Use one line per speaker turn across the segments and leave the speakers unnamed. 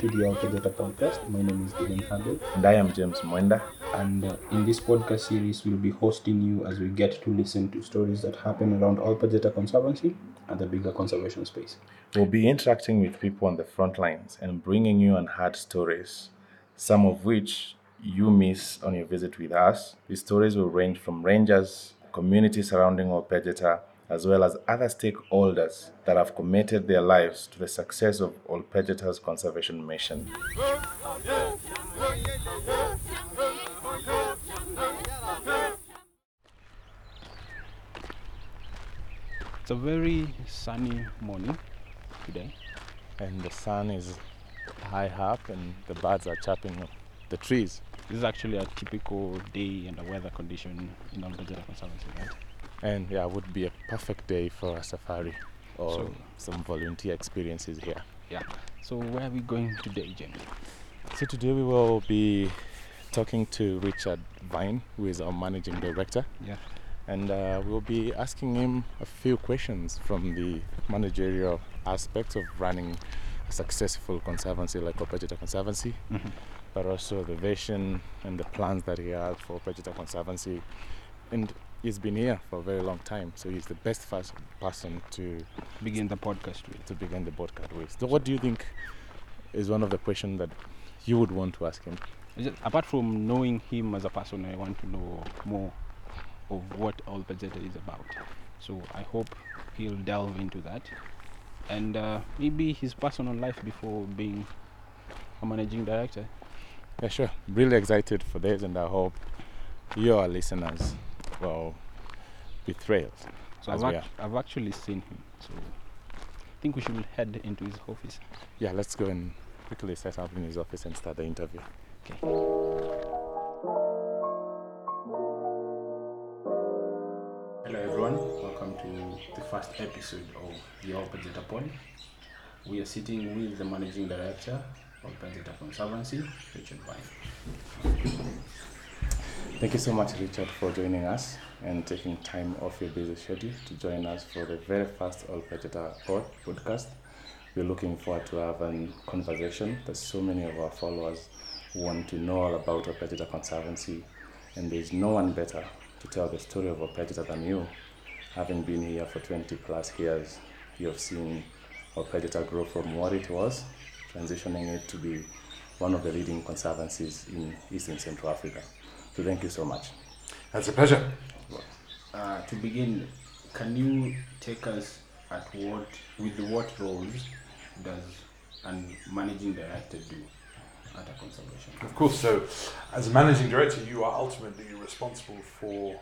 To the Alpha Podcast. My name is Dylan Habib,
And I am James Mwenda.
and uh, in this podcast series, we'll be hosting you as we get to listen to stories that happen around Alpha Conservancy and the bigger conservation space.
We'll be interacting with people on the front lines and bringing you unheard stories, some of which you miss on your visit with us. These stories will range from rangers, communities surrounding Ol Pejeta, as well as other stakeholders that have committed their lives to the success of Ol Pejeta's conservation mission.
It's a very sunny morning today.
And the sun is high up, and the birds are chirping on the trees.
This is actually a typical day and a weather condition in Albert Conservancy, right?
And yeah, it would be a perfect day for a safari or
So-
some volunteer experiences here.
Yeah. So where are we going today, Jamie?
So today we will be talking to Richard Vigne, who is our managing director,
Yeah.
and uh, we'll be asking him a few questions from the managerial aspects of running a successful conservancy like Ol Pejeta Conservancy,
Mhm.
but also the vision and the plans that he has for Ol Pejeta Conservancy. And he's been here for a very long time, so he's the best first person to
Begin the podcast with.
to begin the podcast with. So, what do you think is one of the questions that you would want to ask him?
It- apart from knowing him as a person, I want to know more of what all Albert is about. So I hope he'll delve into that. And uh, maybe his personal life before being a managing director.
Yeah, sure. Really excited for this, and I hope you, our listeners, will be thrilled.
So I've,
we
act- I've actually seen him. So I think we should head into his office.
Yeah, let's go and quickly set up in his office and start the interview.
Okay.
Hello, everyone. Welcome to the first episode of the Ol Pejeta Pod. We are sitting with the managing director of Ol Pejeta Conservancy, Richard Vigne.
Thank you so much, Richard, for joining us and taking time off your busy schedule to join us for the very first Ol Pejeta pod podcast. We're looking forward to have a conversation that so many of our followers want to know all about Pejeta Conservancy, and there's no one better to tell the story of Pejeta than you. Having been here for 20 plus years, you have seen Pejeta grow from what it was, transitioning it to be one of the leading conservancies in East and Central Africa. So thank you so much.
That's a pleasure.
Uh, to begin, can you take us at what with what roles does a managing director do at a conservation?
Of course, so as a managing director, you are ultimately responsible for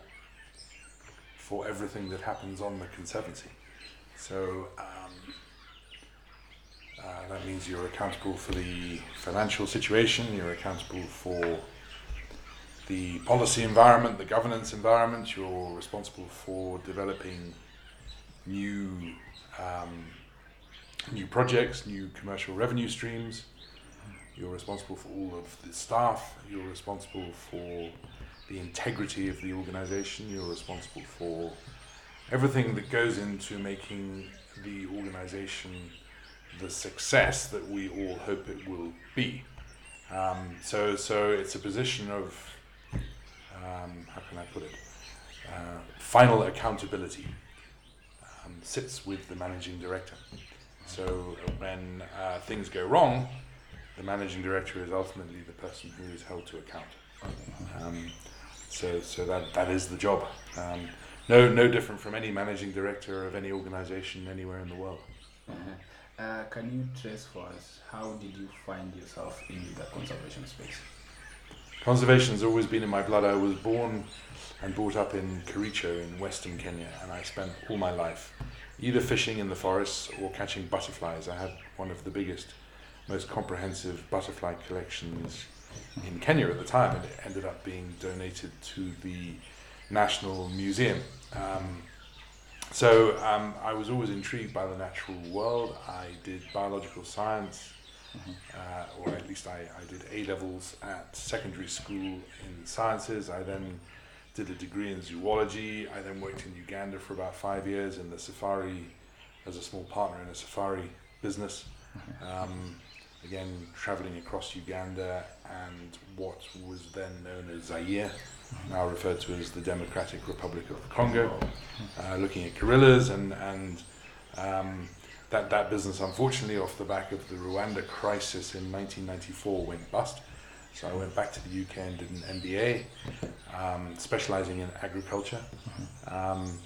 for everything that happens on the conservancy. So um, uh, that means you're accountable for the financial situation, you're accountable for the policy environment, the governance environment, you're responsible for developing new um, new projects, new commercial revenue streams. You're responsible for all of the staff. You're responsible for the integrity of the organization. You're responsible for everything that goes into making the organization the success that we all hope it will be. Um, so, so it's a position of um, how can I put it? Uh, final accountability um, sits with the managing director. So when uh, things go wrong, the managing director is ultimately the person who is held to account. Um, so, so that, that is the job. Um, no, no different from any managing director of any organization anywhere in the world.
Uh-huh. Uh, can you trace for us how did you find yourself in the conservation space?
Conservation has always been in my blood. I was born and brought up in Kericho in western Kenya, and I spent all my life either fishing in the forests or catching butterflies. I had one of the biggest, most comprehensive butterfly collections in Kenya at the time, and it ended up being donated to the National Museum. Um, so um, I was always intrigued by the natural world. I did biological science, uh, or at least I, I did A levels at secondary school in sciences. I then did a degree in zoology. I then worked in Uganda for about five years in the safari as a small partner in a safari business. Um, again, traveling across Uganda and what was then known as Zaire, now referred to as the Democratic Republic of the Congo, uh, looking at guerrillas and and um, that that business, unfortunately, off the back of the Rwanda crisis in 1994, went bust. So I went back to the UK and did an MBA, um, specialising in agriculture. Um,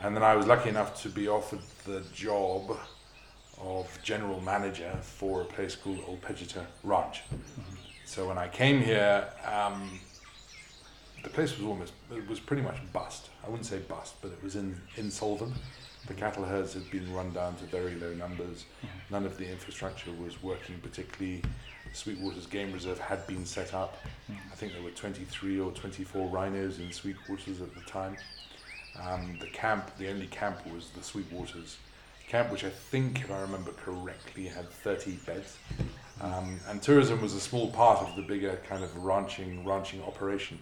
and then I was lucky enough to be offered the job of general manager for a place called Old Ranch. So when I came here, um, the place was almost, it was pretty much bust. I wouldn't say bust, but it was in, insolvent. The cattle herds had been run down to very low numbers. None of the infrastructure was working particularly. Sweetwater's Game Reserve had been set up. I think there were 23 or 24 rhinos in Sweetwater's at the time. Um, the camp, the only camp was the Sweetwaters camp, which I think, if I remember correctly, had 30 beds. Um, and tourism was a small part of the bigger kind of ranching ranching operation.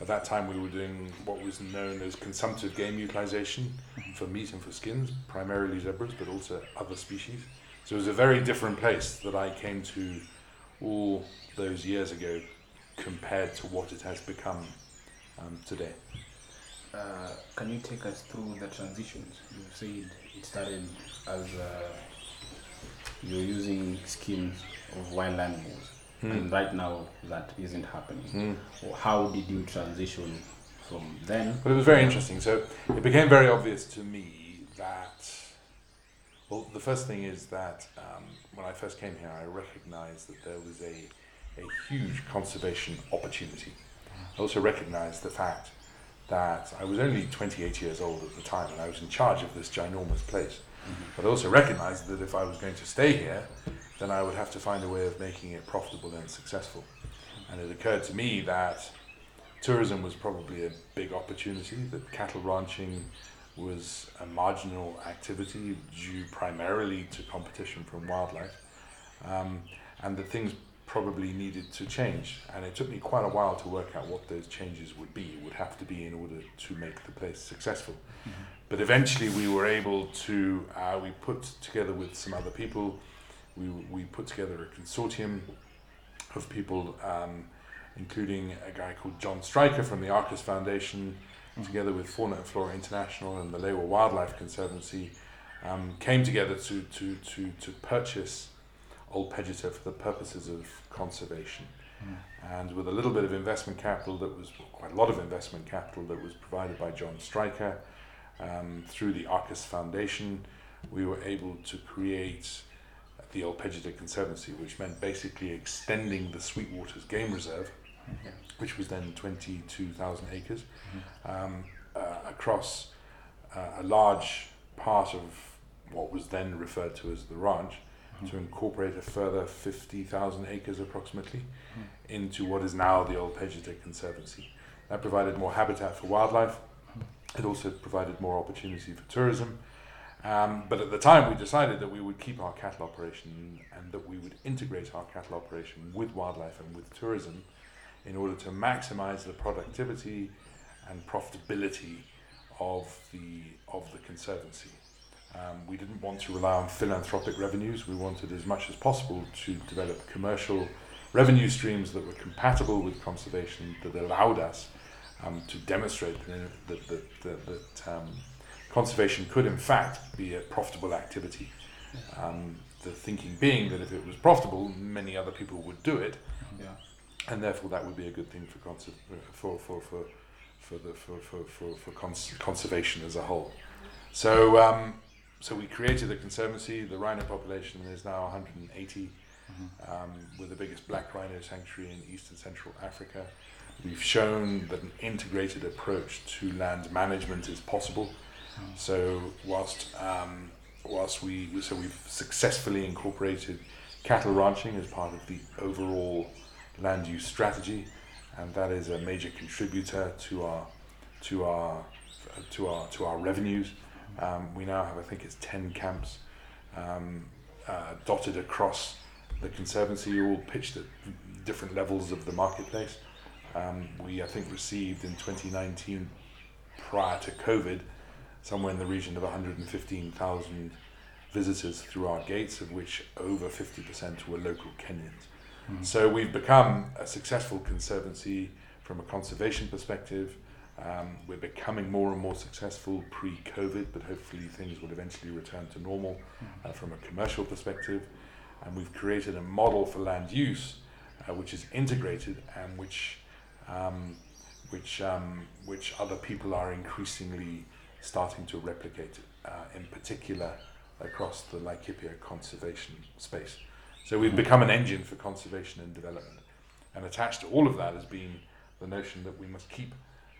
At that time, we were doing what was known as consumptive game utilization for meat and for skins, primarily zebras, but also other species. So it was a very different place that I came to all those years ago compared to what it has become um, today.
Uh, can you take us through the transitions? You said it started as uh, you're using skins of wild animals, Hmm. and right now that isn't happening. Hmm. Or how did you transition from then?
But it was very interesting. So it became very obvious to me that, well, the first thing is that um, when I first came here, I recognized that there was a, a huge conservation opportunity. I also recognized the fact that I was only 28 years old at the time and I was in charge of this ginormous place. Mm-hmm. But I also recognized that if I was going to stay here, then I would have to find a way of making it profitable and successful. And it occurred to me that tourism was probably a big opportunity, that cattle ranching was a marginal activity due primarily to competition from wildlife, um, and that things probably needed to change. And it took me quite a while to work out what those changes would be, would have to be in order to make the place successful. But eventually we were able to, uh, we put together with some other people, we, we put together a consortium of people, um, including a guy called Jon Stryker from the Arcus Foundation, together with Fauna and Flora International and the Lewa Wildlife Conservancy, um, came together to, to, to, to purchase Ol Pejeta for the purposes of conservation. And with a little bit of investment capital that was quite a lot of investment capital that was provided by Jon Stryker um, through the Arcus Foundation, we were able to create the Ol Pejeta Conservancy, which meant basically extending the Sweetwaters Game Reserve,
Yeah.
which was then 22,000 acres, um, uh, across uh, a large part of what was then referred to as the ranch, to incorporate a further 50,000 acres approximately into what is now the Ol Pejeta Conservancy. That provided more habitat for wildlife. It also provided more opportunity for tourism. Um, but at the time, we decided that we would keep our cattle operation and that we would integrate our cattle operation with wildlife and with tourism in order to maximize the productivity and profitability of the, of the conservancy. Um, we didn't want to rely on philanthropic revenues. We wanted as much as possible to develop commercial revenue streams that were compatible with conservation that allowed us um, to demonstrate that, that, that, that, um, conservation could in fact be a profitable activity. Um, the thinking being that if it was profitable, many other people would do it,
Yeah.
and therefore that would be a good thing for conser- for for for for the for for for, for cons- conservation as a whole. So um, so we created the conservancy. The rhino population is now 180. Um, we're the biggest black rhino sanctuary in East and Central Africa. We've shown that an integrated approach to land management is possible. So whilst um, whilst we so we've successfully incorporated cattle ranching as part of the overall land use strategy, and that is a major contributor to our to our to our to our revenues. Um, we now have I think it's ten camps um, uh, dotted across the conservancy, all pitched at different levels of the marketplace. Um, we I think received in 2019 prior to COVID somewhere in the region of 115,000 visitors through our gates, of which over 50% were local Kenyans.
Mm.
So we've become a successful conservancy from a conservation perspective. Um, we're becoming more and more successful pre-COVID, but hopefully things will eventually return to normal uh, from a commercial perspective. And we've created a model for land use, uh, which is integrated and which, um, which, um, which other people are increasingly starting to replicate, uh, in particular across the Laikipia conservation space. So we've become an engine for conservation and development. And attached to all of that has been the notion that we must keep,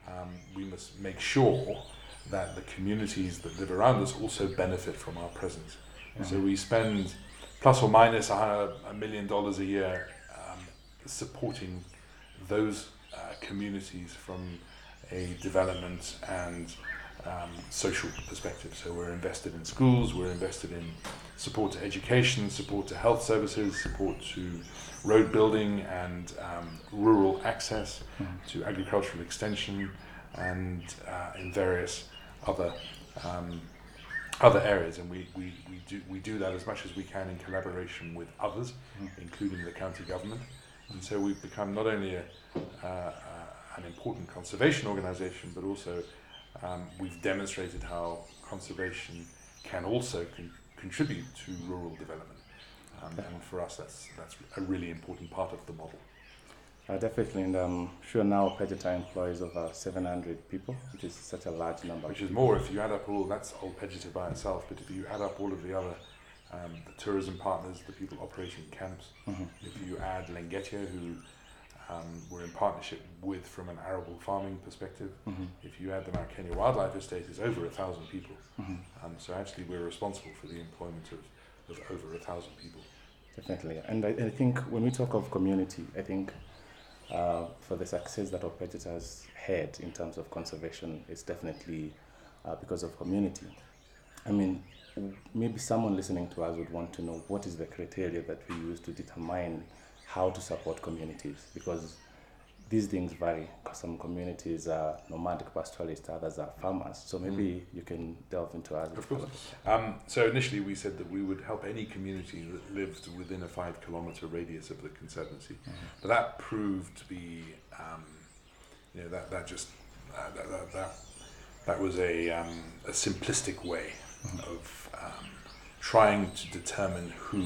um, we must make sure that the communities that live around us also benefit from our presence. So we spend plus or minus a, a million dollars a year um, supporting those uh, communities from a development and um, social perspective. So we're invested in schools, we're invested in support to education, support to health services, support to road building and um, rural access, to agricultural extension, and uh, in various other um, other areas. And we, we, we do we do that as much as we can in collaboration with others, including the county government. And so we've become not only a, uh, uh, an important conservation organisation, but also um, we've demonstrated how conservation can also con- contribute to rural development. Um, and for us, that's, that's a really important part of the model.
Uh, definitely, and I'm sure now Pejeta employs over 700 people, which is such a large number.
Which is more if you add up all, that's Ol Pejeta by itself, but if you add up all of the other um, the tourism partners, the people operating camps,
Mhm.
if you add Lengetia, who um, we're in partnership with from an arable farming perspective,
Mhm.
if you add the Mount Kenya Wildlife Estate, it's over a thousand people.
Mhm.
Um, so actually, we're responsible for the employment of, of over a thousand people.
Definitely, and I, I think when we talk of community, I think uh, for the success that Ol Pejeta has had in terms of conservation, it's definitely uh, because of community. I mean, maybe someone listening to us would want to know what is the criteria that we use to determine how to support communities because these things vary. 'cause Some communities are nomadic pastoralists, others are farmers. So maybe you can delve into us.
Of course. Um, so initially, we said that we would help any community that lived within a five kilometre radius of the conservancy, but that proved to be, um, you know, that that just uh, that, that that that was a um, a simplistic way of um, trying to determine who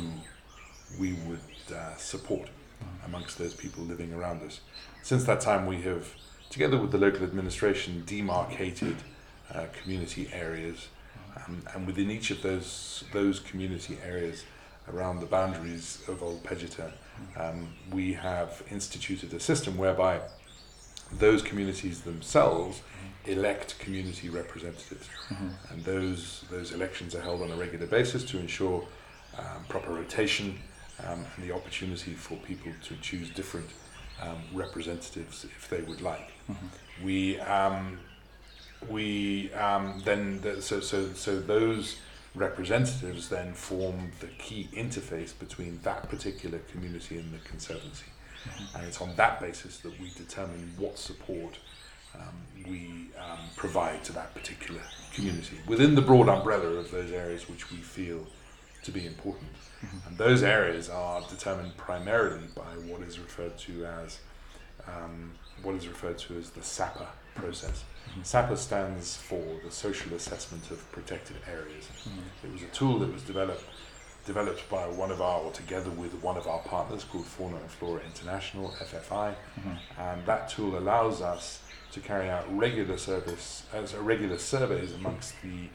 we would uh, support amongst those people living around us. Since that time, we have, together with the local administration, demarcated uh, community areas, um, and within each of those those community areas, around the boundaries of Ol Pejeta, um, we have instituted a system whereby those communities themselves elect community representatives, and those those elections are held on a regular basis to ensure um, proper rotation um, and the opportunity for people to choose different um, representatives if they would like. We um, we um, then the, so so so those representatives then form the key interface between that particular community and the conservancy, and it's on that basis that we determine what support um, we um, provide to that particular community within the broad umbrella of those areas which we feel to be important. And those areas are determined primarily by what is referred to as um, what is referred to as the SAPA process. SAPA stands for the Social Assessment of Protected Areas. It was a tool that was developed developed by one of our, or together with one of our partners called Fauna and Flora International, FFI, and that tool allows us to carry out regular service, as regular surveys amongst the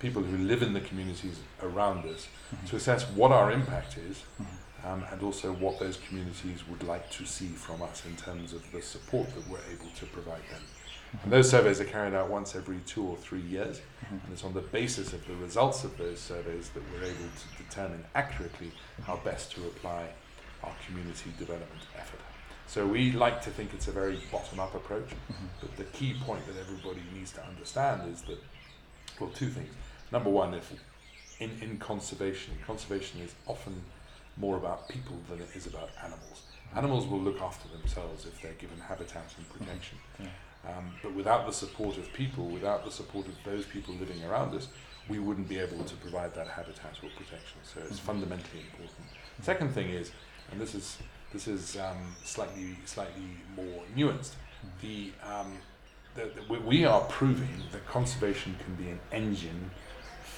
people who live in the communities around us mm-hmm. to assess what our impact is mm-hmm. um, and also what those communities would like to see from us in terms of the support that we're able to provide them. Mm-hmm. And those surveys are carried out once every two or three years, and it's on the basis of the results of those surveys that we're able to determine accurately how best to apply our community development effort. So we like to think it's a very bottom-up approach, but the key point that everybody needs to understand is that, well, two things. Number one, if in, in conservation, conservation is often more about people than it is about animals. Animals will look after themselves if they're given habitat and protection.
Yeah.
Um, but without the support of people, without the support of those people living around us, we wouldn't be able to provide that habitat or protection. So it's fundamentally important. Second thing is, and this is this is um, slightly slightly more nuanced. The, um, the, the we- we are proving that conservation can be an engine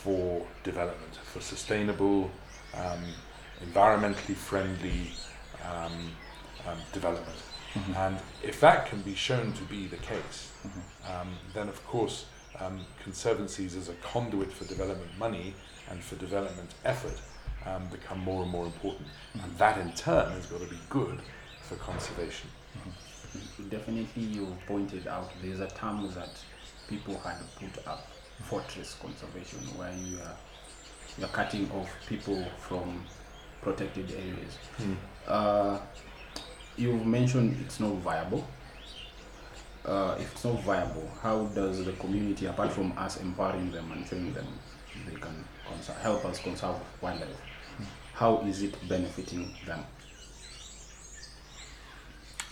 for development, for sustainable, um, environmentally friendly um, um, development. And if that can be shown to be the case, um, then of course um, conservancies as a conduit for development money and for development effort um, become more and more important. And that in turn has got to be good for conservation.
Definitely, you pointed out there's a term that people had put up fortress conservation, where you are you're cutting off people from protected areas. Uh, you've mentioned it's not viable. Uh, if it's not viable, how does the community, apart from us empowering them and showing them they can conser- help us conserve wildlife, how is it benefiting them?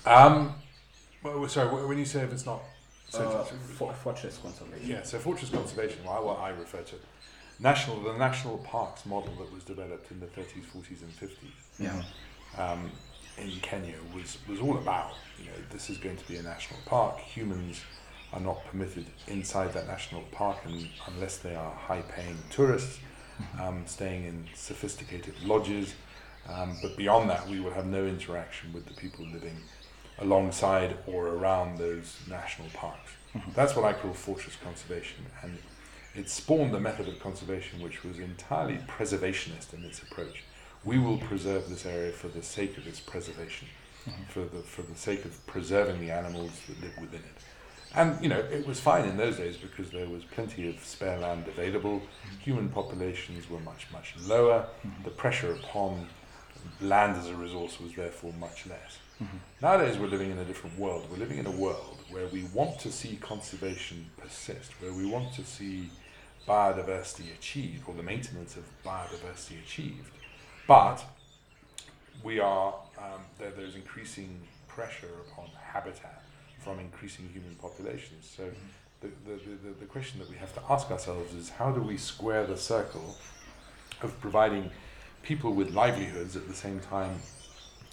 Um, well, well, sorry, when you say if it's not. So,
Uh, for, fortress conservation.
yeah, so fortress conservation, well, what I refer to, national the national parks model that was developed in the 30s, 40s, and 50s
Yeah.
um, in Kenya was, was all about, you know, this is going to be a national park. Humans are not permitted inside that national park and, unless they are high paying tourists um, staying in sophisticated lodges. Um, but beyond that, we will have no interaction with the people living alongside or around those national parks. Mm-hmm. That's what I call fortress conservation. And it spawned a method of conservation which was entirely preservationist in its approach. We will preserve this area for the sake of its preservation, mm-hmm. for the for the sake of preserving the animals that live within it. And you know, it was fine in those days because there was plenty of spare land available. Mm-hmm. Human populations were much much lower. The pressure upon land as a resource was therefore much less. Nowadays, we're living in a different world. We're living in a world where we want to see conservation persist, where we want to see biodiversity achieved, or the maintenance of biodiversity achieved. But we are um, there, there's increasing pressure upon habitat from increasing human populations. So the, the, the, the question that we have to ask ourselves is how do we square the circle of providing people with livelihoods at the same time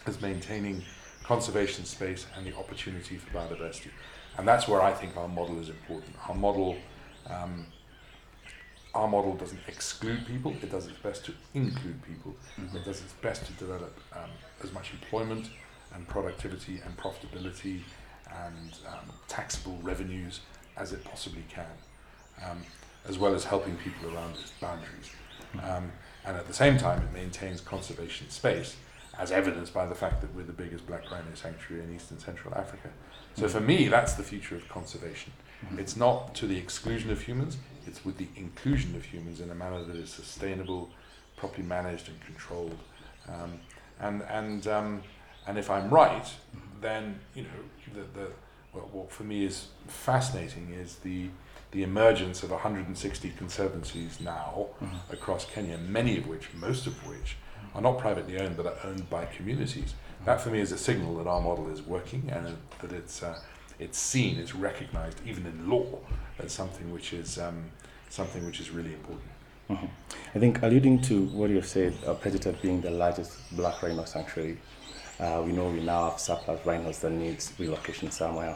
as maintaining conservation space and the opportunity for biodiversity. And that's where I think our model is important. Our model, um, our model doesn't exclude people; it does its best to include people. It does its best to develop um, as much employment and productivity and profitability and um, taxable revenues as it possibly can, um, as well as helping people around its boundaries. Um, and at the same time, it maintains conservation space, as evidenced by the fact that we're the biggest black rhino sanctuary in Eastern Central Africa. So for me, that's the future of conservation. It's not to the exclusion of humans, it's with the inclusion of humans in a manner that is sustainable, properly managed and controlled. Um, and and um, and if I'm right, then you know the, the what, what for me is fascinating is the the emergence of 160 conservancies now across Kenya, many of which, most of which, are not privately owned but are owned by communities. That for me is a signal that our model is working and that it's uh, it's seen, it's recognised, even in law, as something which is um, something which is really important.
Mhm. I think alluding to what you said, uh, Pejeta being the largest black rhino sanctuary, uh, we know we now have surplus rhinos that needs relocation somewhere.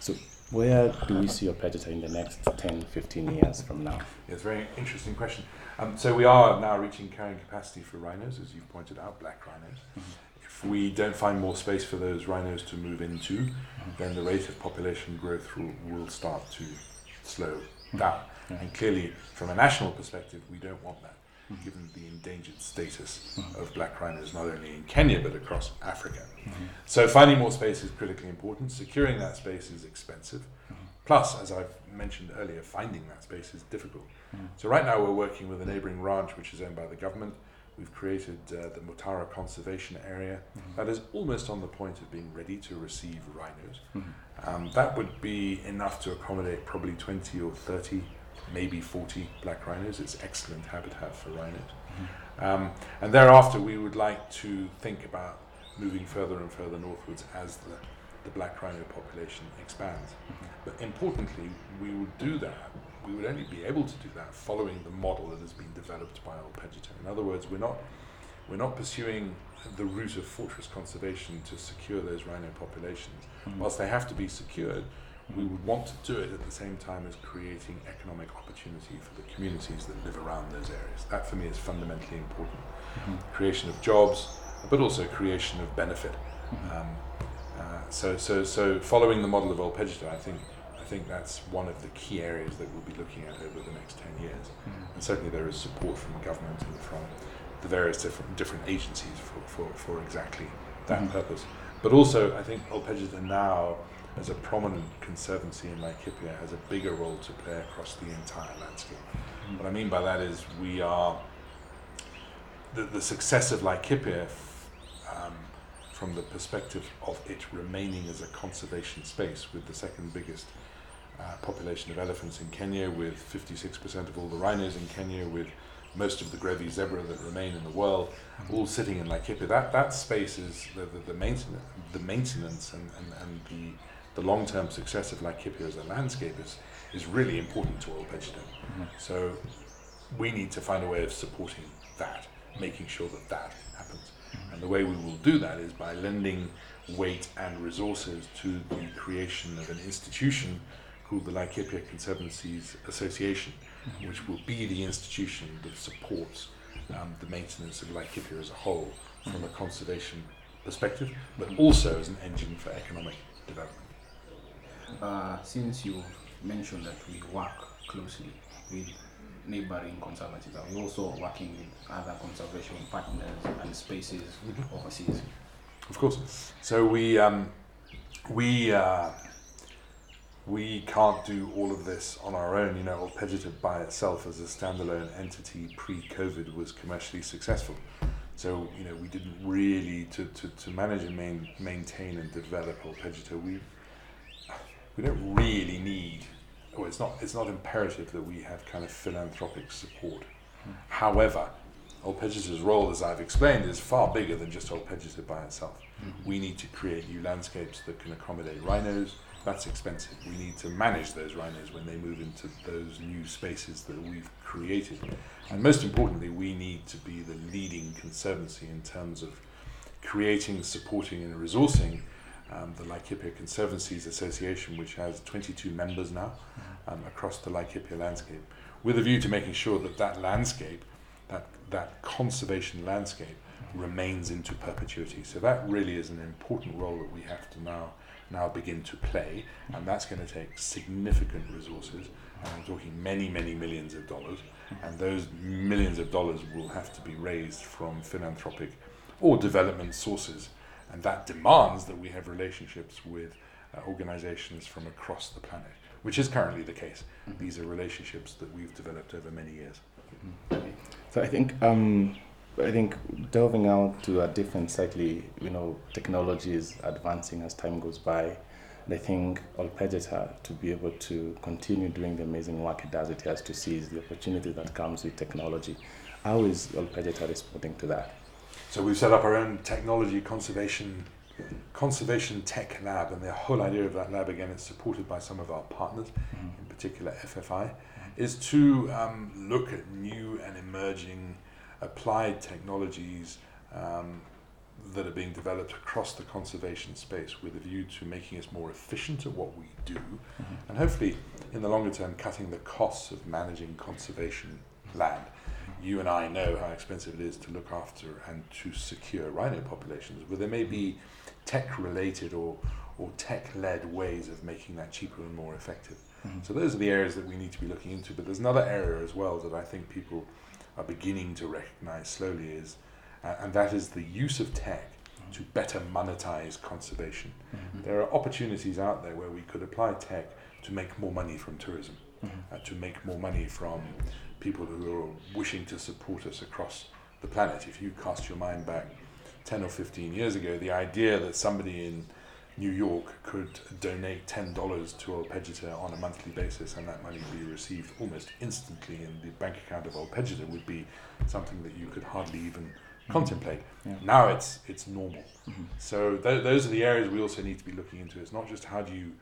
So where do we see your Pejeta in the next 10, 15 years from now?
Yeah, it's a very interesting question. Um, so we are now reaching carrying capacity for rhinos, as you've pointed out, black rhinos. Mm-hmm. If we don't find more space for those rhinos to move into, mm-hmm. then the rate of population growth will, will start to slow mm-hmm. down. And clearly, from a national perspective, we don't want that, given the endangered status of black rhinos, not only in Kenya but across Africa. So finding more space is critically important. Securing that space is expensive. Plus, as I've mentioned earlier, finding that space is difficult. So right now we're working with a neighbouring ranch which is owned by the government. We've created uh, the Mutara Conservation Area that is almost on the point of being ready to receive rhinos. Um, that would be enough to accommodate probably 20 or 30, maybe 40 black rhinos. It's excellent habitat for rhinos. Um, and thereafter, we would like to think about moving further and further northwards as the, the black rhino population expands. But importantly, we would do that we would only be able to do that following the model that has been developed by Ol Pejeta. In other words, we're not we're not pursuing the route of fortress conservation to secure those rhino populations.
Mm.
Whilst they have to be secured, we would want to do it at the same time as creating economic opportunity for the communities that live around those areas. That for me is fundamentally important.
Mhm.
Creation of jobs, but also creation of benefit.
Mhm.
Um, uh, so, so, so following the model of Ol I think, I think that's one of the key areas that we'll be looking at over the next 10 years.
Mhm.
And certainly there is support from government and from the various different, different agencies for, for, for exactly that
Mhm.
purpose. But also, I think Ol Pejeta now, as a prominent conservancy in Laikipia, has a bigger role to play across the entire landscape. What I mean by that is we are the, the success of Laikipia f- um, from the perspective of it remaining as a conservation space with the second biggest uh, population of elephants in Kenya, with 56% of all the rhinos in Kenya, with most of the Grevy's zebra that remain in the world, all sitting in Laikipia. That, that space is the, the, the, maintenance, the maintenance and, and, and the, the long-term success of Laikipia as a landscape is, is really important to Ol Pejeta.
Mhm.
So we need to find a way of supporting that, making sure that that happens. And the way we will do that is by lending weight and resources to the creation of an institution called the Laikipia Conservancies Association, which will be the institution that supports um, the maintenance of Laikipia as a whole from a conservation perspective, but also as an engine for economic development.
Uh, since you mentioned that we work closely with neighboring conservancies, are we also working with other conservation partners and spaces overseas?
Of course. So we um, we uh, we can't do all of this on our own. You know, Ol Pejeta by itself as a standalone entity pre-COVID was commercially successful. So you know, we didn't really to, to, to manage and main, maintain and develop Ol Pejeta. We we don't really need. Well, it's not it's not imperative that we have kind of philanthropic support. However, Ol Pejeta's role, as I've explained, is far bigger than just Ol Pejeta by itself. Mm-hmm. We need to create new landscapes that can accommodate rhinos. That's expensive. We need to manage those rhinos when they move into those new spaces that we've created. And most importantly, we need to be the leading conservancy in terms of creating, supporting, and resourcing um, the Laikipia Conservancies Association, which has 22 members now um, across the Laikipia landscape, with a view to making sure that that landscape, that, that conservation landscape, remains into perpetuity. So that really is an important role that we have to now now begin to play, and that's going to take significant resources. And I'm talking many, many millions of dollars, and those millions of dollars will have to be raised from philanthropic or development sources, and that demands that we have relationships with uh, organizations from across the planet, which is currently the case. These are relationships that we've developed over many years.
So I think um, I think delving out to a different slightly, you know, technology is advancing as time goes by. And I think Ol Pejeta to be able to continue doing the amazing work it does, it has to seize the opportunity that comes with technology. How is Ol Pejeta responding to that?
So we've set up our own technology conservation conservation tech lab, and the whole idea of that lab again is supported by some of our partners, in particular FFI, is to um, look at new and emerging applied technologies um, that are being developed across the conservation space with a view to making us more efficient at what we do, and hopefully in the longer term cutting the costs of managing conservation land. You and I know how expensive it is to look after and to secure rhino populations, but there may be mm-hmm. tech related or, or tech led ways of making that cheaper and more effective. Mm-hmm. So those are the areas that we need to be looking into. But there's another area as well that I think people are beginning to recognize slowly is, uh, and that is the use of tech mm-hmm. to better monetize conservation. There are opportunities out there where we could apply tech to make more money from tourism, uh, to make more money from people who are wishing to support us across the planet. If you cast your mind back 10 or 15 years ago, the idea that somebody in New York could donate $10 to Ol Pejeta on a monthly basis and that money be received almost instantly in the bank account of Ol Pejeta would be something that you could hardly even contemplate.
Yeah.
Now it's it's normal. Mm-hmm. So th- those are the areas we also need to be looking into. It's not just how do you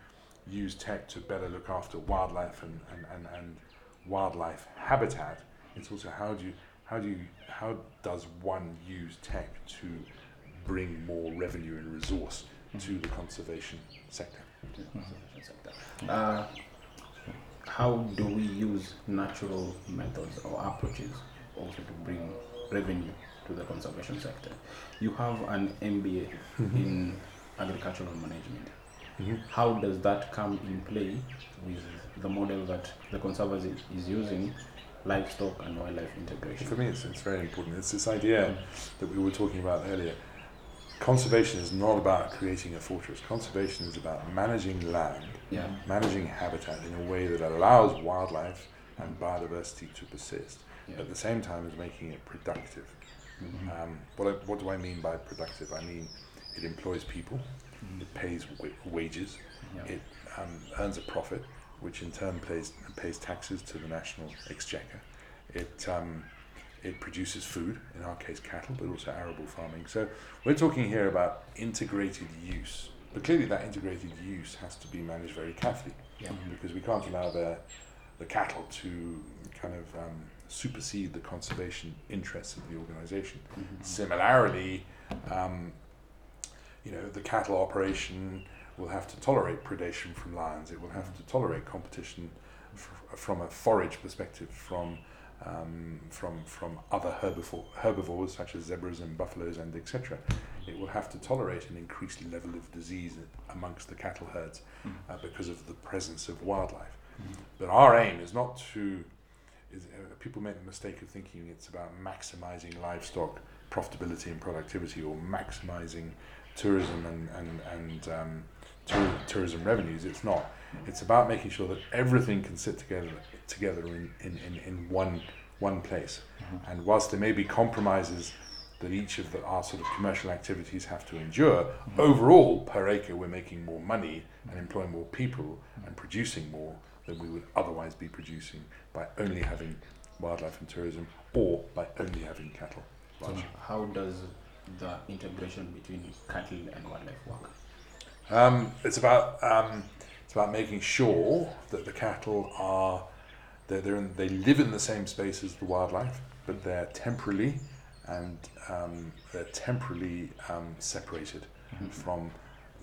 use tech to better look after wildlife and, and, and, and wildlife habitat, it's also how do you how do you how does one use tech to bring more revenue and resource to the conservation sector?
to the conservation sector. Uh, how do we use natural methods or approaches also to bring revenue to the conservation sector? You have an MBA in agricultural management. How does that come in play with the model that the conservancy is using, livestock and wildlife integration.
For me, it's, it's very important. It's this idea that we were talking about earlier. Conservation is not about creating a fortress. Conservation is about managing land,
Yeah.
managing habitat in a way that allows wildlife and biodiversity to persist,
Yeah.
at the same time as making it productive.
Mhm.
Um, what, I, what do I mean by productive? I mean it employs people, it pays wa- wages,
Yeah.
it um, earns a profit, which in turn pays, pays taxes to the national exchequer. It, um, it produces food, in our case cattle, but also arable farming. So we're talking here about integrated use. But clearly that integrated use has to be managed very carefully
Yeah.
because we can't allow the, the cattle to kind of um, supersede the conservation interests of the organization.
Mhm.
Similarly, um, you know, the cattle operation will have to tolerate predation from lions. It will have to tolerate competition f- from a forage perspective from um, from from other herbivore, herbivores such as zebras and buffaloes and etc. It will have to tolerate an increased level of disease amongst the cattle herds uh, because of the presence of wildlife. But our aim is not to. Is, uh, people make the mistake of thinking it's about maximizing livestock profitability and productivity or maximizing tourism and and and um, tour, tourism revenues. It's not. It's about making sure that everything can sit together together in, in, in, in one one place. Mm-hmm. And whilst there may be compromises that each of the, our sort of commercial activities have to endure, mm-hmm. overall per acre we're making more money and employing more people and mm-hmm. producing more than we would otherwise be producing by only having wildlife and tourism or by only having cattle.
So how does the integration between cattle and wildlife work?
Um, it's about um, it's about making sure that the cattle are they're, they're in, they live in the same space as the wildlife, but they're temporarily and um, they're temporarily um, separated from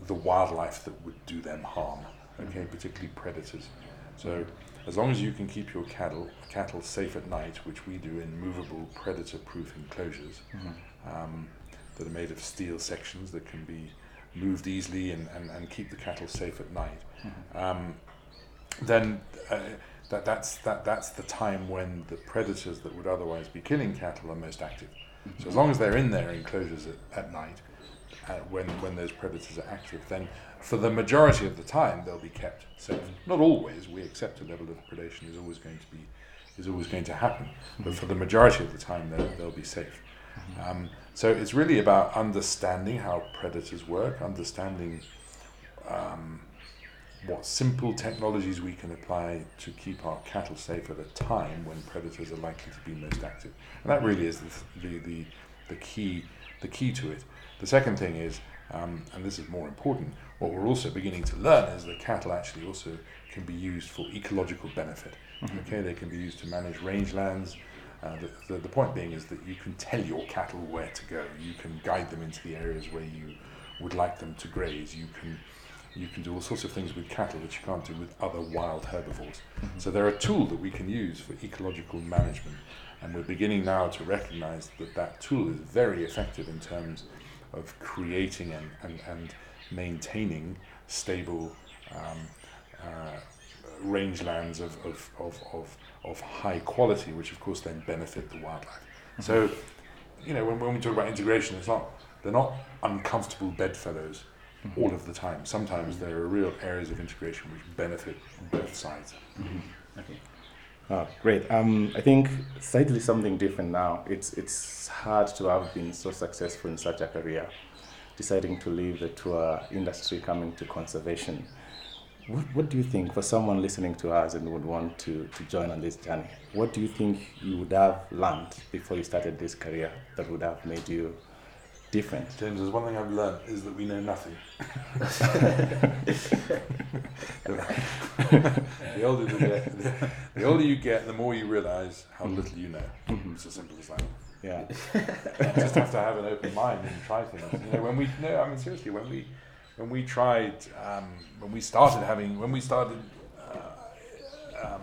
the wildlife that would do them harm. Okay, particularly predators. So as long as you can keep your cattle cattle safe at night, which we do in movable predator-proof enclosures um, that are made of steel sections that can be moved easily and, and, and keep the cattle safe at night, um, then uh, that, that's, that, that's the time when the predators that would otherwise be killing cattle are most active. So as long as they're in their enclosures at, at night, uh, when, when those predators are active, then for the majority of the time they'll be kept safe. Not always. We accept a level of predation is always going to be is always going to happen, but for the majority of the time they'll, they'll be safe. Um, so it's really about understanding how predators work, understanding um, what simple technologies we can apply to keep our cattle safe at a time when predators are likely to be most active. And that really is the, the, the, the key the key to it. The second thing is, um, and this is more important, what we're also beginning to learn is that cattle actually also can be used for ecological benefit. Okay, they can be used to manage rangelands. Uh, the, the, the point being is that you can tell your cattle where to go. You can guide them into the areas where you would like them to graze. You can you can do all sorts of things with cattle that you can't do with other wild herbivores. So they're a tool that we can use for ecological management, and we're beginning now to recognise that that tool is very effective in terms of creating and, and, and maintaining stable um, uh, rangelands of, of, of, of, of high quality, which of course then benefit the wildlife. So, you know, when, when we talk about integration, it's not they're not uncomfortable bedfellows mm-hmm. all of the time. Sometimes there are real areas of integration which benefit both sides. Mm-hmm.
Okay.
Oh, great. Um, I think slightly something different now. It's it's hard to have been so successful in such a career, deciding to leave the tour industry, coming to conservation. What, what do you think for someone listening to us and would want to, to join on this journey? What do you think you would have learned before you started this career that would have made you different.
James, there's one thing I've learned is that we know nothing. the older you get, the, the older you get, the more you realise how mm-hmm. little you know. Mm-hmm. It's as simple as that.
Yeah.
You just have to have an open mind and try things. You know, when we no, I mean seriously, when we when we tried, um, when we started having, when we started uh, um,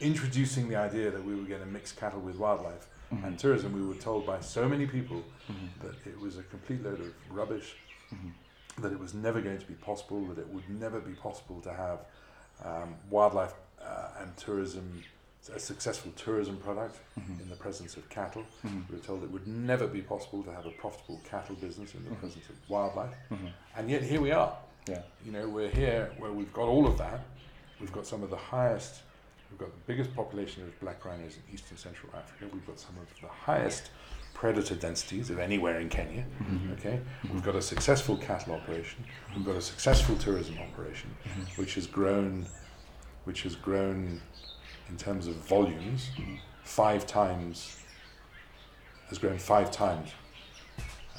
introducing the idea that we were going to mix cattle with wildlife
Mm-hmm.
and tourism, we were told by so many people that it was a complete load of rubbish,
Mm-hmm.
that it was never going to be possible, that it would never be possible to have um, wildlife uh, and tourism, a successful tourism product
Mm-hmm.
in the presence of cattle. Mm-hmm. We were told it would never be possible to have a profitable cattle business in the mm-hmm. presence of wildlife. Mm-hmm. And yet here we are.
Yeah.
You know, we're here where we've got all of that. We've got some of the highest, we've got the biggest population of black rhinos in eastern central Africa. We've got some of the highest predator densities of anywhere in Kenya. Okay, we've got a successful cattle operation. We've got a successful tourism operation, which has grown, which has grown in terms of volumes, five times, has grown five times,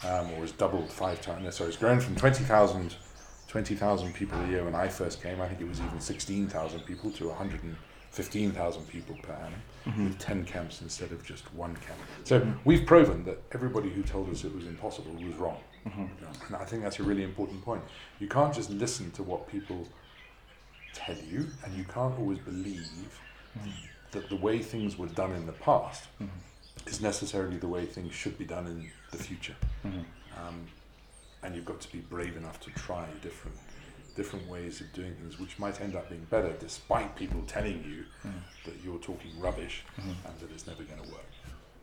um, or has doubled five times. No, sorry, it's grown from 20,000 20,000 people a year when I first came. I think it was even 16,000 people to 115,000 people per annum with 10 camps instead of just one camp. So we've proven that everybody who told us it was impossible was wrong. And I think that's a really important point. You can't just listen to what people tell you, and you can't always believe that the way things were done in the past is necessarily the way things should be done in the future. Um, and you've got to be brave enough to try different different ways of doing things, which might end up being better, despite people telling you that you're talking rubbish and that it's never going to work.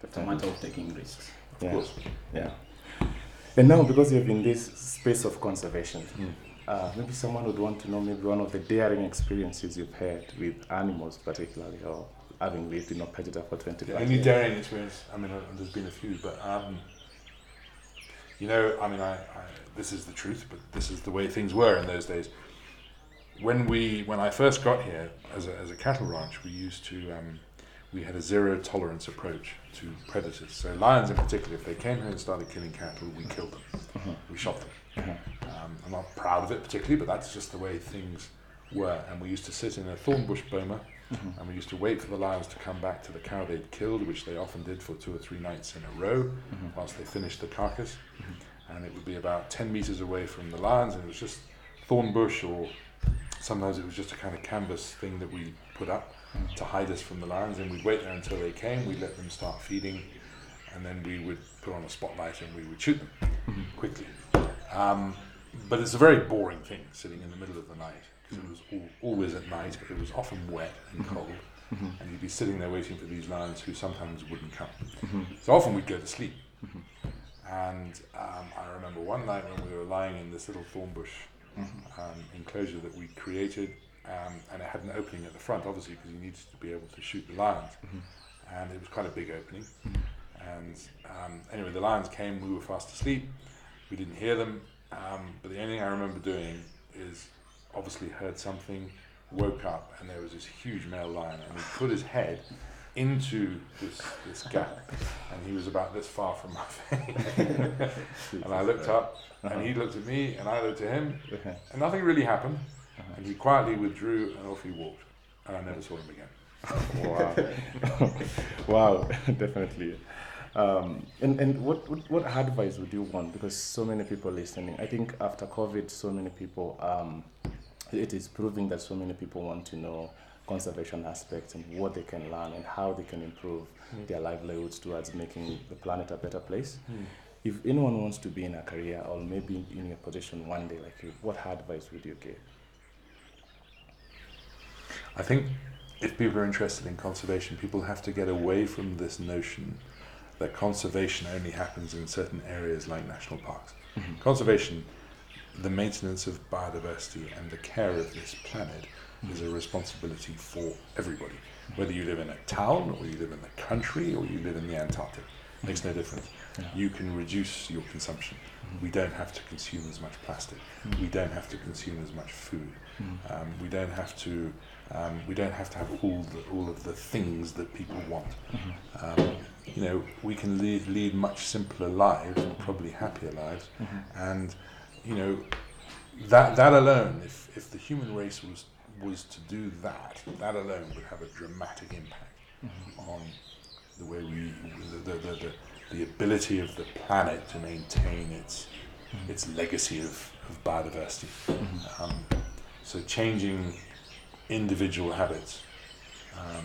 It's a matter of taking risks.
Of
Yeah.
course.
Yeah. And now, because you're in this space of conservation,
Mm.
Uh, maybe someone would want to know maybe one of the daring experiences you've had with animals, particularly, or having lived in Ol Pejeta for 25
The only
years.
daring experience, I mean, uh, there's been a few, but um, you know, I mean, I, I, this is the truth, but this is the way things were in those days. When we, when I first got here as a, as a cattle ranch, we used to, um, we had a zero tolerance approach to predators. So lions in particular, if they came here and started killing cattle, we killed them, mm-hmm. we shot them. Mm-hmm. Um, I'm not proud of it particularly, but that's just the way things were. And we used to sit in a thorn bush boma, mm-hmm. and we used to wait for the lions to come back to the cow they'd killed, which they often did for two or three nights in a row, whilst they finished the carcass. And it would be about 10 meters away from the lions, and it was just thorn bush, or sometimes it was just a kind of canvas thing that we put up to hide us from the lions. And we'd wait there until they came, we'd let them start feeding, and then we would put on a spotlight and we would shoot them quickly. Um, but it's a very boring thing sitting in the middle of the night because it was all, always at night. It was often wet and cold, and you'd be sitting there waiting for these lions who sometimes wouldn't come. So often we'd go to sleep. And um, I remember one night when we were lying in this little thorn bush um, enclosure that we created, um, and it had an opening at the front, obviously, because you needed to be able to shoot the lions. And it was quite a big opening. And um, anyway, the lions came, we were fast asleep, we didn't hear them, um, but the only thing I remember doing is obviously heard something, woke up, and there was this huge male lion, and he put his head into this, this gap, and he was about this far from my face. and I looked up, and he looked at me, and I looked at him, and nothing really happened. And he quietly withdrew, and off he walked, and I never saw him again.
Wow. wow, definitely. Um, and and what, what, what advice would you want? Because so many people listening. I think after COVID, so many people, um, it is proving that so many people want to know conservation aspects and what they can learn and how they can improve their livelihoods towards making the planet a better place. If anyone wants to be in a career or maybe in your position one day like you, what advice would you give?
I think if people are interested in conservation, people have to get away from this notion that conservation only happens in certain areas like national parks. Mm-hmm. Conservation, the maintenance of biodiversity and the care of this planet mm-hmm. is a responsibility for everybody. Whether you live in a town or you live in the country or you live in the Antarctic, makes no mm-hmm. difference. You can reduce your consumption we don't have to consume as much plastic. We don't have to consume as much food. Um, we don't have to. Um, we don't have to have all the, all of the things that people want. Um, you know, we can lead, lead much simpler lives and probably happier lives. And you know, that that alone, if if the human race was was to do that, that alone would have a dramatic impact on the way we the the, the, the the ability of the planet to maintain its its legacy of, of biodiversity. Um, so changing individual habits um,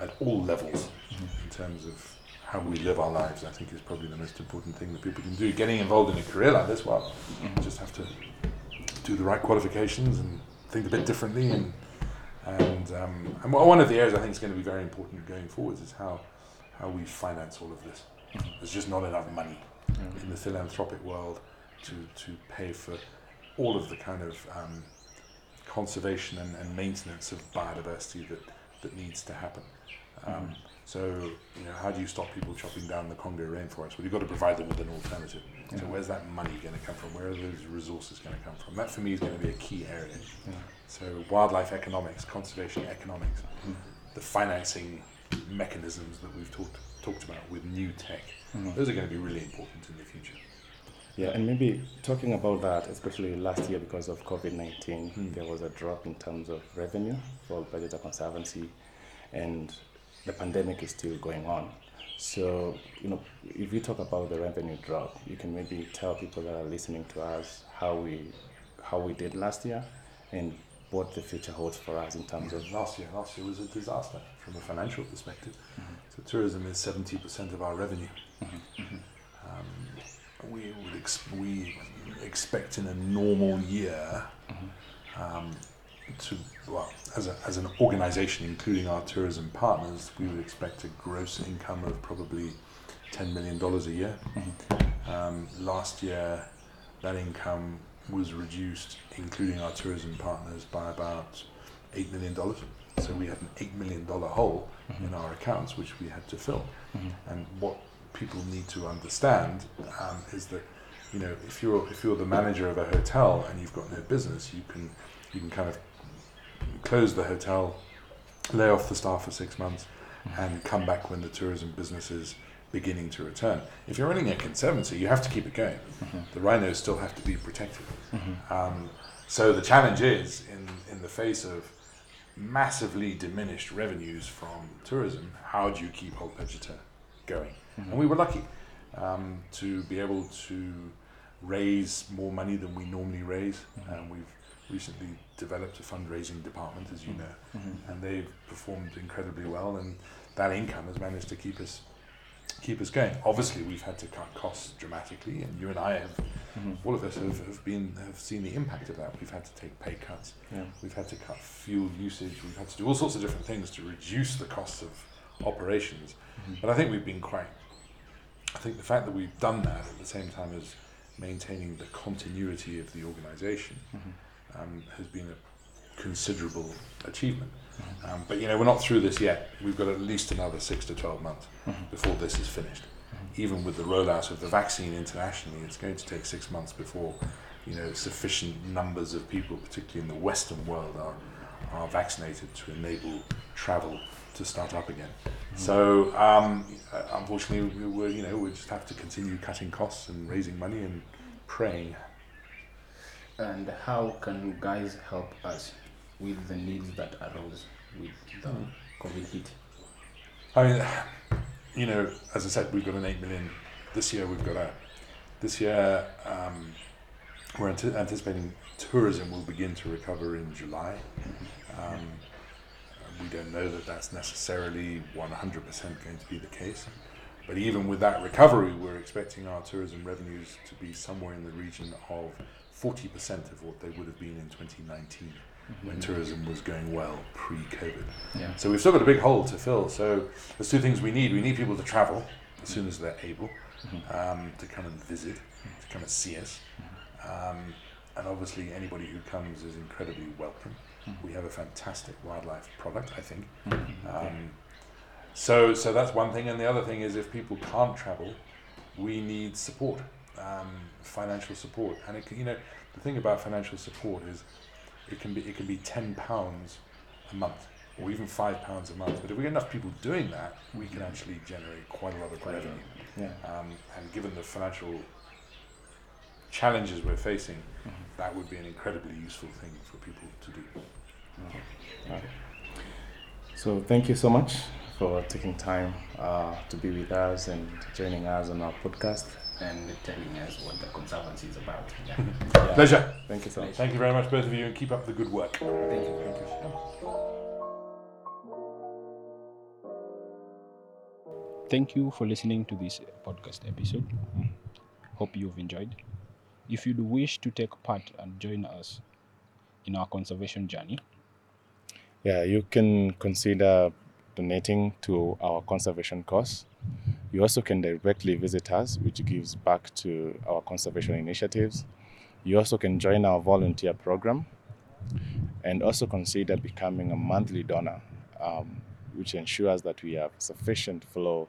at all levels in terms of how we live our lives, I think is probably the most important thing that people can do. Getting involved in a career like this, well, you just have to do the right qualifications and think a bit differently. And and, um, and one of the areas I think is going to be very important going forwards is how how we finance all of this. There's just not enough money in the philanthropic world to, to pay for all of the kind of um, conservation and, and maintenance of biodiversity that, that needs to happen. Um, so, you know, how do you stop people chopping down the Congo rainforest? Well, you've got to provide them with an alternative. So, where's that money going to come from? Where are those resources going to come from? That, for me, is going to be a key area.
Yeah.
So, wildlife economics, conservation economics, the financing mechanisms that we've talked talked about with new tech,
Mhm.
those are going to be really important in the future.
Yeah, and maybe talking about that, especially last year because of COVID 19,
Hmm.
there was a drop in terms of revenue for Pejeta Conservancy, and the pandemic is still going on. So, you know, if you talk about the revenue drop, you can maybe tell people that are listening to us how we how we did last year and what the future holds for us in terms of
Last year, last year was a disaster from a financial perspective. So tourism is seventy percent of our revenue. Um, we would ex- we expect in a normal year um, to well as a, as an organisation, including our tourism partners, we would expect a gross income of probably ten million dollars a year. Um, last year, that income was reduced, including our tourism partners, by about eight million dollars. So we had an eight million dollar hole in our accounts, which we had to fill. And what people need to understand um, is that you know if you're if you're the manager of a hotel and you've got no business, you can you can kind of close the hotel, lay off the staff for six months, and come back when the tourism business is beginning to return. If you're running a conservancy, you have to keep it going. The rhinos still have to be protected. Um, so the challenge is in in the face of massively diminished revenues from tourism, how do you keep Ol Pejeta going? Mm-hmm. And we were lucky um, to be able to raise more money than we normally raise. Mm-hmm. And we've recently developed a fundraising department, as you mm-hmm. know, and they've performed incredibly well. And that income has managed to keep us keep us going. Obviously, we've had to cut costs dramatically, and you and I have, all of us have, have been have seen the impact of that. We've had to take pay cuts.
yeah.
We've had to cut fuel usage. We've had to do all sorts of different things to reduce the costs of operations. But I think we've been quite. I think the fact that we've done that at the same time as maintaining the continuity of the organisation um, has been a considerable achievement. Um, but you know, we're not through this yet. We've got at least another six to twelve months before this is finished. Even with the rollout of the vaccine internationally, it's going to take six months before you know sufficient numbers of people, particularly in the Western world, are are vaccinated to enable travel to start up again. So um, uh, unfortunately, we, we you know we just have to continue cutting costs and raising money and praying.
And how can you guys help us with the needs that arose with the
Hmm.
COVID hit?
I mean, you know, as I said, we've got an eight million this year. We've got a this year. Um, we're anticipating tourism will begin to recover in July. Um, we don't know that that's necessarily 100% going to be the case. But even with that recovery, we're expecting our tourism revenues to be somewhere in the region of 40% of what they would have been in 2019 when tourism was going well pre COVID.
Yeah.
So we've still got a big hole to fill. So there's two things we need. We need people to travel as soon as they're able um, to come and visit, to come and see us. Um, and obviously, anybody who comes is incredibly welcome. We have a fantastic wildlife product, I think. Um, so, so that's one thing. And the other thing is, if people can't travel, we need support. um, financial support. And it can, you know, the thing about financial support is it can be it can be ten pounds a month or even five pounds a month. But if we get enough people doing that, we can actually generate quite a lot of revenue.
Yeah.
Um, and given the financial challenges we're facing,
Mhm.
that would be an incredibly useful thing for people to do.
So thank you so much for taking time uh, to be with us and joining us on our podcast.
And telling us what the conservancy is about. Yeah.
Yeah.
Pleasure.
Thank you so much.
Thank you very much, both of you, and keep up the good work.
Thank you. Thank you.
Thank you for listening to this podcast episode. Hope you've enjoyed. If you'd wish to take part and join us in our conservation journey,
Yeah, you can consider donating to our conservation cause. You also can directly visit us, which gives back to our conservation initiatives. You also can join our volunteer program and also consider becoming a monthly donor, um, which ensures that we have sufficient flow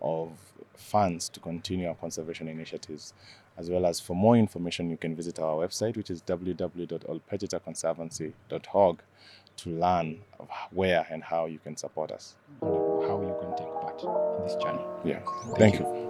of funds to continue our conservation initiatives. As well as for more information, you can visit our website, which is www.olpejetaconservancy.org to learn where and how you can support us.
how you can take part in this journey.
Yeah. Thank you.